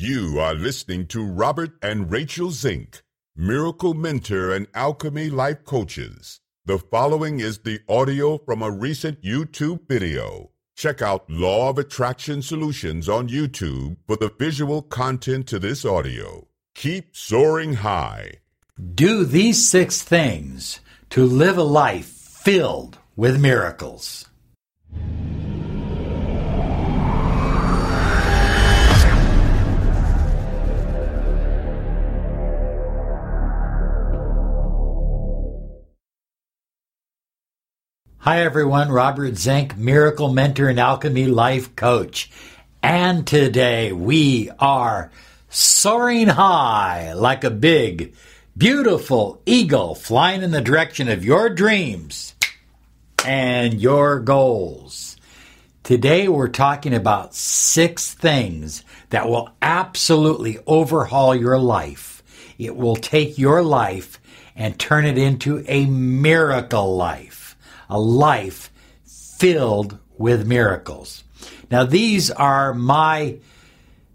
You are listening to Robert and Rachel Zink, Miracle Mentor and Alchemy Life Coaches. The following is the audio from a recent YouTube video. Check out Law of Attraction Solutions on YouTube for the visual content to this audio. Keep soaring high. Do these six things to live a life filled with miracles. Hi, everyone. Robert Zink, Miracle Mentor and Alchemy Life Coach. And today we are soaring high like a big, beautiful eagle flying in the direction of your dreams and your goals. Today we're talking about six things that will absolutely overhaul your life. It will take your life and turn it into a miracle life a life filled with miracles. Now, these are my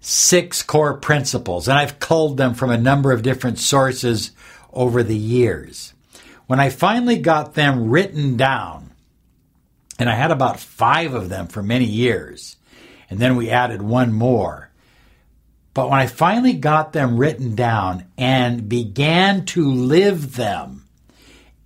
six core principles, and I've culled them from a number of different sources over the years. When I finally got them written down, and I had about five of them for many years, and then we added one more. But when I finally got them written down and began to live them,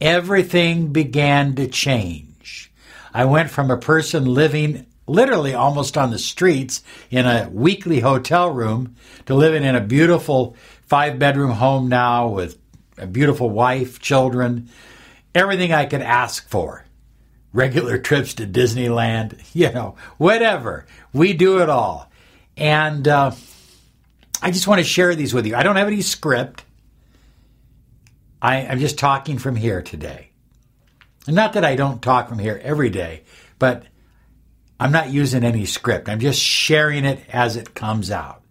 everything began to change. I went from a person living literally almost on the streets in a weekly hotel room to living in a beautiful five bedroom home now with a beautiful wife, children, everything I could ask for. Regular trips to Disneyland, you know, whatever. We do it all. And uh, I just want to share these with you. I don't have any script. I, am just talking from here today. And not that I don't talk from here every day, but I'm not using any script. I'm just sharing it as it comes out.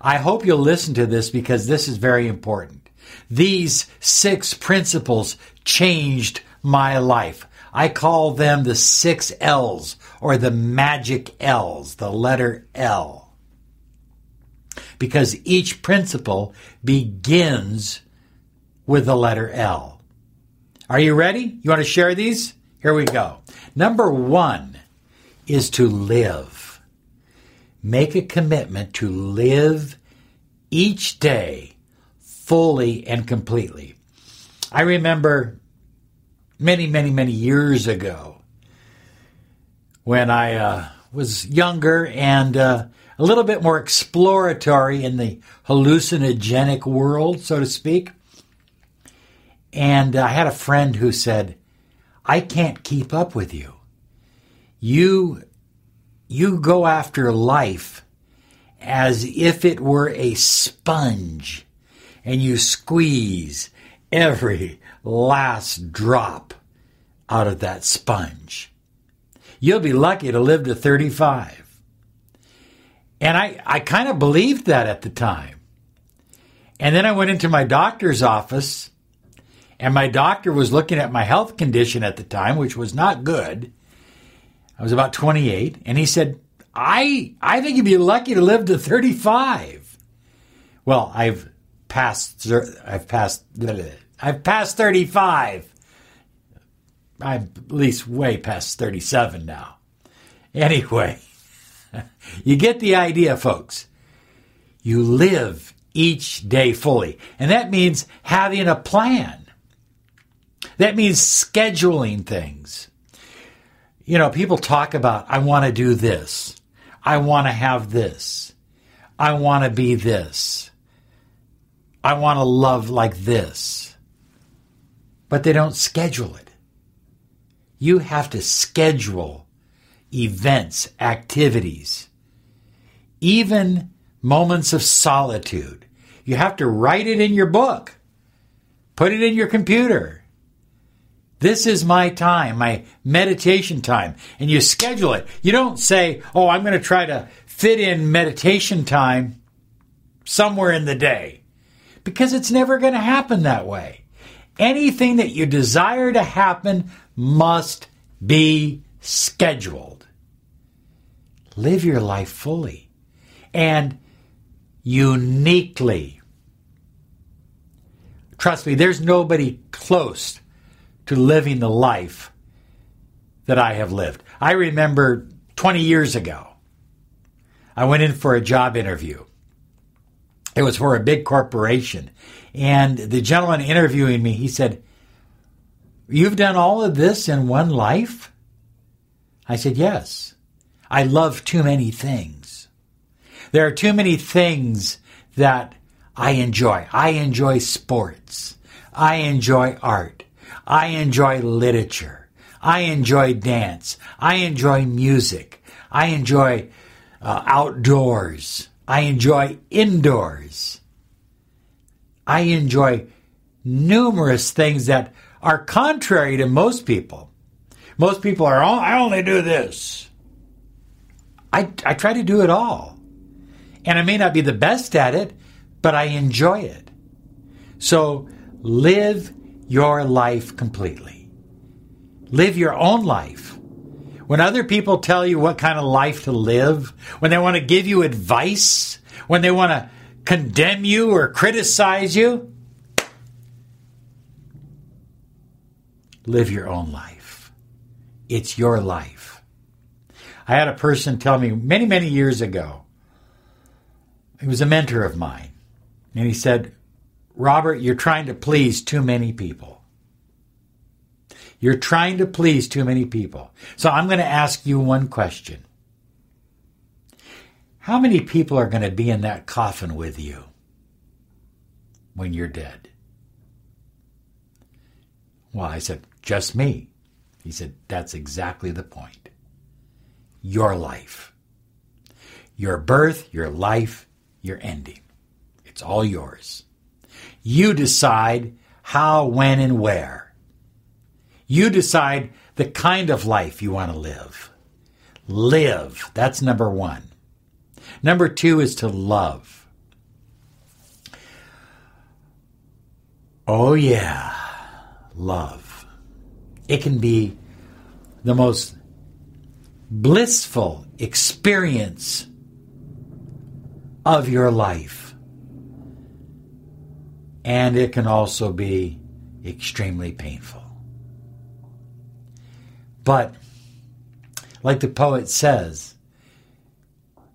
I hope you'll listen to this because this is very important. These six principles changed my life. I call them the six L's or the magic L's, the letter L. Because each principle begins with the letter L. Are you ready? You want to share these? Here we go. Number one is to live. Make a commitment to live each day fully and completely. I remember many, many, many years ago when I uh, was younger and uh, a little bit more exploratory in the hallucinogenic world, so to speak. And I had a friend who said, I can't keep up with you. You, you go after life as if it were a sponge and you squeeze every last drop out of that sponge. You'll be lucky to live to 35. And I, I kind of believed that at the time. And then I went into my doctor's office and my doctor was looking at my health condition at the time, which was not good. I was about 28, and he said, I, I think you'd be lucky to live to 35. Well, I've passed, I've passed, I've passed 35. I'm at least way past 37 now. Anyway, you get the idea, folks. You live each day fully. And that means having a plan. That means scheduling things. You know, people talk about, I want to do this. I want to have this. I want to be this. I want to love like this. But they don't schedule it. You have to schedule events, activities, even moments of solitude. You have to write it in your book, put it in your computer this is my time, my meditation time. And you schedule it. You don't say, oh, I'm going to try to fit in meditation time somewhere in the day. Because it's never going to happen that way. Anything that you desire to happen must be scheduled. Live your life fully. And uniquely. Trust me, there's nobody close to living the life that I have lived. I remember 20 years ago, I went in for a job interview. It was for a big corporation. And the gentleman interviewing me, he said, You've done all of this in one life? I said, Yes. I love too many things. There are too many things that I enjoy. I enjoy sports. I enjoy art. I enjoy literature. I enjoy dance. I enjoy music. I enjoy uh, outdoors. I enjoy indoors. I enjoy numerous things that are contrary to most people. Most people are, oh, I only do this. I, I try to do it all. And I may not be the best at it, but I enjoy it. So live your life completely. Live your own life. When other people tell you what kind of life to live, when they want to give you advice, when they want to condemn you or criticize you, live your own life. It's your life. I had a person tell me many, many years ago, he was a mentor of mine, and he said, Robert, you're trying to please too many people. You're trying to please too many people. So I'm going to ask you one question. How many people are going to be in that coffin with you when you're dead? Well, I said, just me. He said, That's exactly the point. Your life. Your birth, your life, your ending. It's all yours. You decide how, when, and where. You decide the kind of life you want to live. Live. That's number one. Number two is to love. Oh, yeah. Love. It can be the most blissful experience of your life. And it can also be extremely painful. But, like the poet says,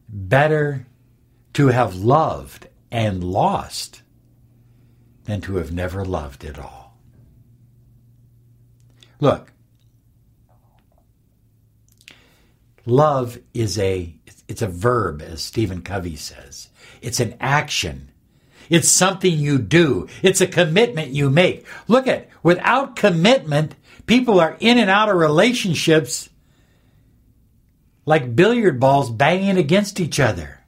better to have loved and lost than to have never loved at all. Look, love is a it's a verb as Stephen Covey says. It's an action. It's something you do. It's a commitment you make. Look at without commitment, people are in and out of relationships like billiard balls banging against each other.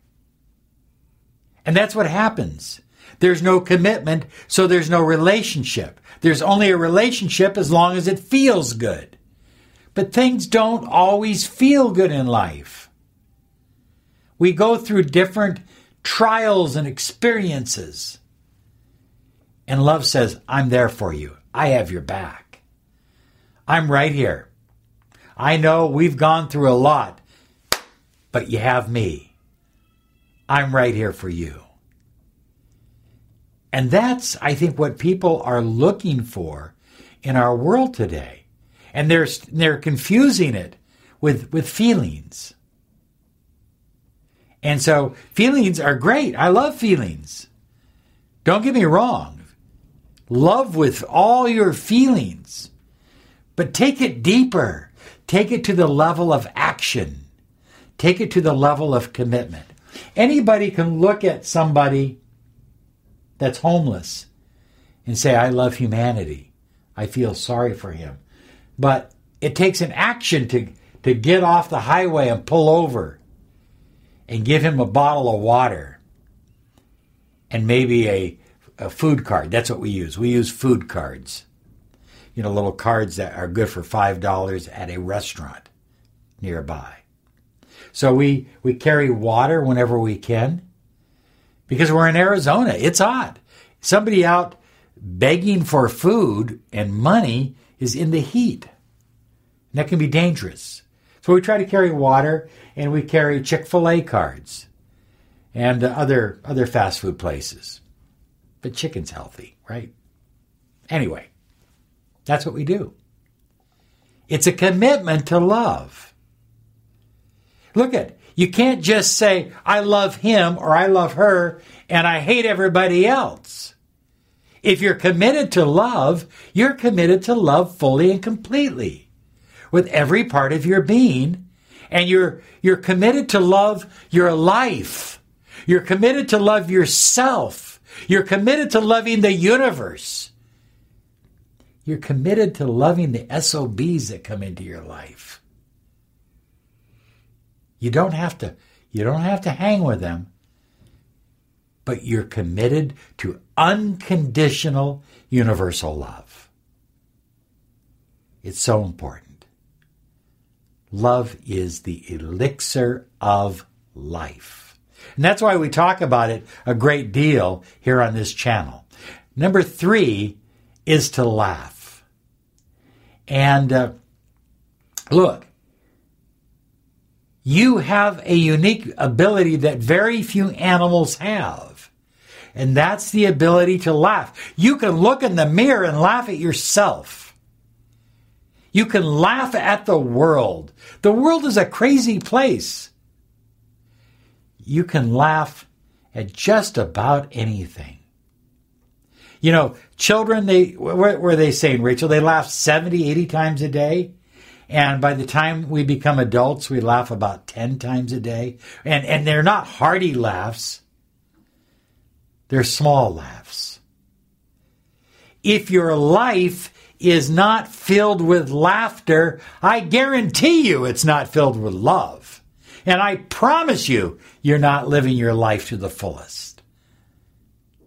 And that's what happens. There's no commitment, so there's no relationship. There's only a relationship as long as it feels good. But things don't always feel good in life. We go through different trials and experiences. And love says, I'm there for you. I have your back. I'm right here. I know we've gone through a lot, but you have me. I'm right here for you. And that's, I think, what people are looking for in our world today. And they're, they're confusing it with, with feelings. And so feelings are great. I love feelings. Don't get me wrong. Love with all your feelings. But take it deeper. Take it to the level of action. Take it to the level of commitment. Anybody can look at somebody that's homeless and say, I love humanity. I feel sorry for him. But it takes an action to, to get off the highway and pull over and give him a bottle of water and maybe a, a food card. That's what we use. We use food cards. You know, little cards that are good for $5 at a restaurant nearby. So we, we carry water whenever we can because we're in Arizona. It's hot. Somebody out begging for food and money is in the heat. And that can be dangerous. So we try to carry water and we carry Chick fil A cards. and other other fast food places. But chicken's healthy, right? Anyway, that's what we do. It's a commitment to love. Look at you can't just say I love him or I love her and I hate everybody else. If you're committed to love, you're committed to love fully and completely with every part of your being and you're you're committed to love your life. You're committed to love yourself. You're committed to loving the universe. You're committed to loving the SOBs that come into your life. You don't have to you don't have to hang with them. But you're committed to unconditional universal love. It's so important. Love is the elixir of life. And that's why we talk about it a great deal here on this channel. Number three is to laugh. And uh, look, you have a unique ability that very few animals have. And that's the ability to laugh. You can look in the mirror and laugh at yourself. You can laugh at the world. The world is a crazy place. You can laugh at just about anything. You know, children, they, what were they saying, Rachel? They laugh 70, 80 times a day. And by the time we become adults, we laugh about 10 times a day. And, and they're not hearty laughs. They're small laughs. If your life is not filled with laughter, I guarantee you it's not filled with love. And I promise you, you're not living your life to the fullest.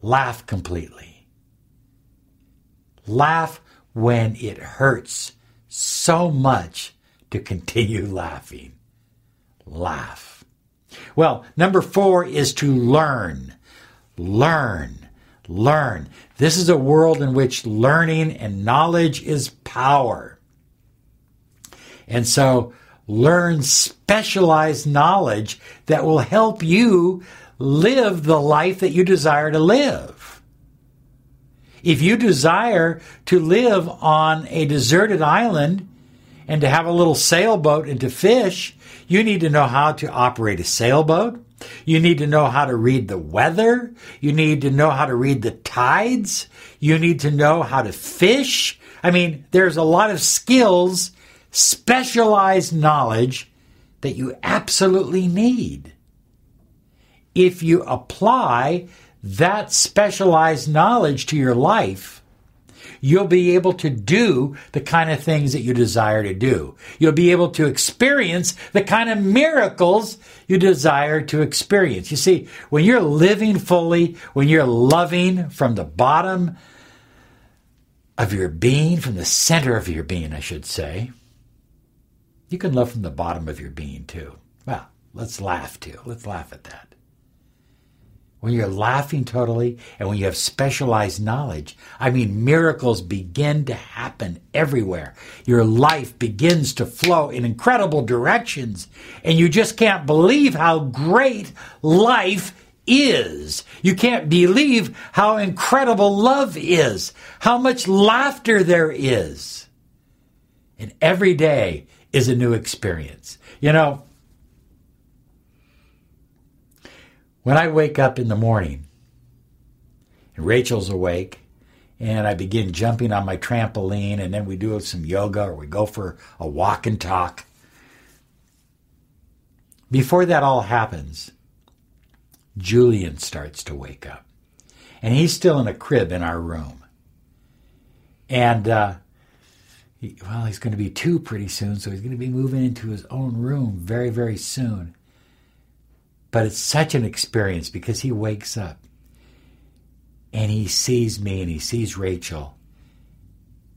Laugh completely. Laugh when it hurts so much to continue laughing. Laugh. Well, number four is to learn. Learn. Learn. This is a world in which learning and knowledge is power. And so learn specialized knowledge that will help you live the life that you desire to live. If you desire to live on a deserted island and to have a little sailboat and to fish, you need to know how to operate a sailboat. You need to know how to read the weather. You need to know how to read the tides. You need to know how to fish. I mean, there's a lot of skills, specialized knowledge that you absolutely need. If you apply that specialized knowledge to your life, you'll be able to do the kind of things that you desire to do. You'll be able to experience the kind of miracles you desire to experience. You see, when you're living fully, when you're loving from the bottom of your being, from the center of your being, I should say, you can love from the bottom of your being too. Well, let's laugh too. Let's laugh at that when you're laughing totally and when you have specialized knowledge, I mean, miracles begin to happen everywhere. Your life begins to flow in incredible directions, and you just can't believe how great life is. You can't believe how incredible love is, how much laughter there is. And every day is a new experience. You know, When I wake up in the morning and Rachel's awake and I begin jumping on my trampoline and then we do some yoga or we go for a walk and talk. Before that all happens, Julian starts to wake up. And he's still in a crib in our room. And, uh, well, he's going to be two pretty soon, so he's going to be moving into his own room very, very soon. But it's such an experience because he wakes up and he sees me and he sees Rachel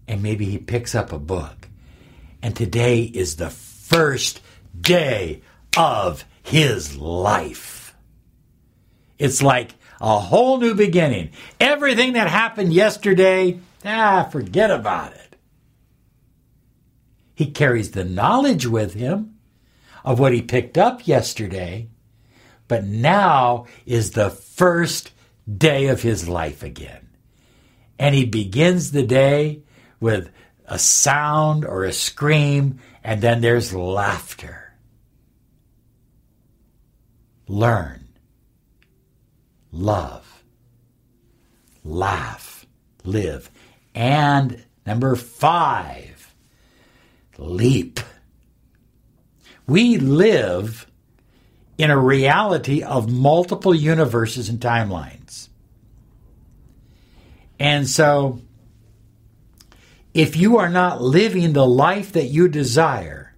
and maybe he picks up a book. And today is the first day of his life. It's like a whole new beginning. Everything that happened yesterday, ah, forget about it. He carries the knowledge with him of what he picked up yesterday, but now is the first day of his life again. And he begins the day with a sound or a scream, and then there's laughter. Learn, love, laugh, live. And number five, leap. We live in a reality of multiple universes and timelines. And so, if you are not living the life that you desire,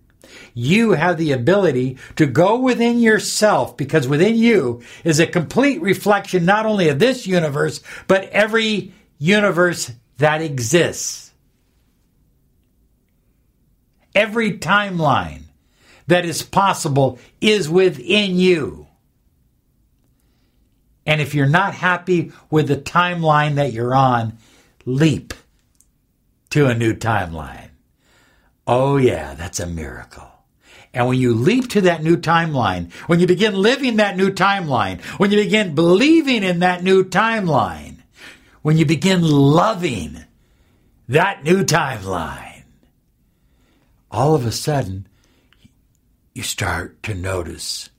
you have the ability to go within yourself because within you is a complete reflection not only of this universe, but every universe that exists. Every timeline that is possible is within you. And if you're not happy with the timeline that you're on, leap to a new timeline. Oh, yeah, that's a miracle. And when you leap to that new timeline, when you begin living that new timeline, when you begin believing in that new timeline, when you begin loving that new timeline, all of a sudden, you start to notice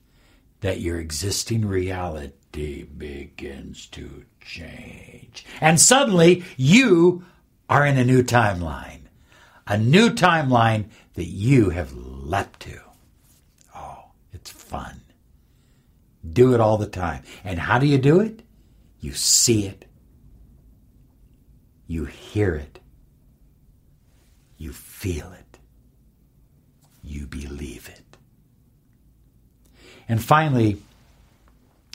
that your existing reality begins to change. And suddenly you are in a new timeline, a new timeline that you have leapt to. Oh, it's fun. Do it all the time. And how do you do it? You see it, you hear it, you feel it, you believe it. And finally,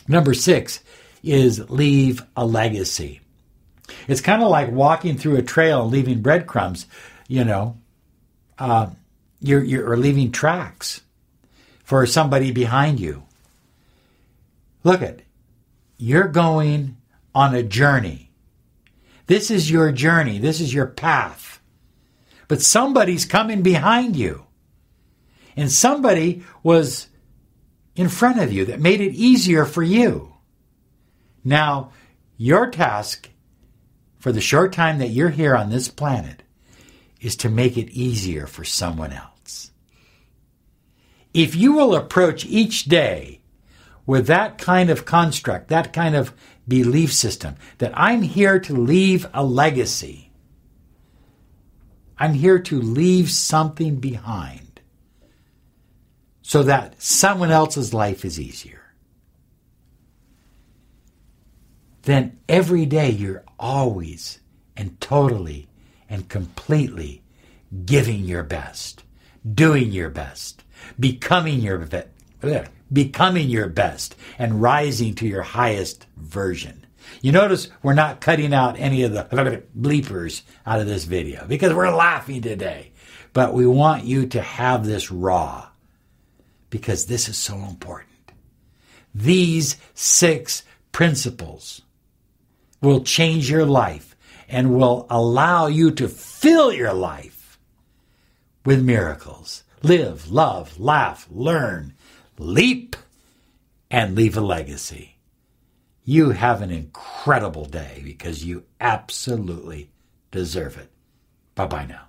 number six is leave a legacy. It's kind of like walking through a trail and leaving breadcrumbs, you know, uh, you're, you're, or leaving tracks for somebody behind you. Look at, you're going on a journey. This is your journey. This is your path. But somebody's coming behind you. And somebody was in front of you that made it easier for you. Now, your task for the short time that you're here on this planet is to make it easier for someone else. If you will approach each day with that kind of construct, that kind of belief system, that I'm here to leave a legacy, I'm here to leave something behind so that someone else's life is easier. Then every day you're always and totally and completely giving your best, doing your best, becoming your best, becoming your best and rising to your highest version. You notice we're not cutting out any of the bleepers out of this video because we're laughing today. But we want you to have this raw because this is so important. These six principles will change your life and will allow you to fill your life with miracles. Live, love, laugh, learn, leap, and leave a legacy. You have an incredible day because you absolutely deserve it. Bye bye now.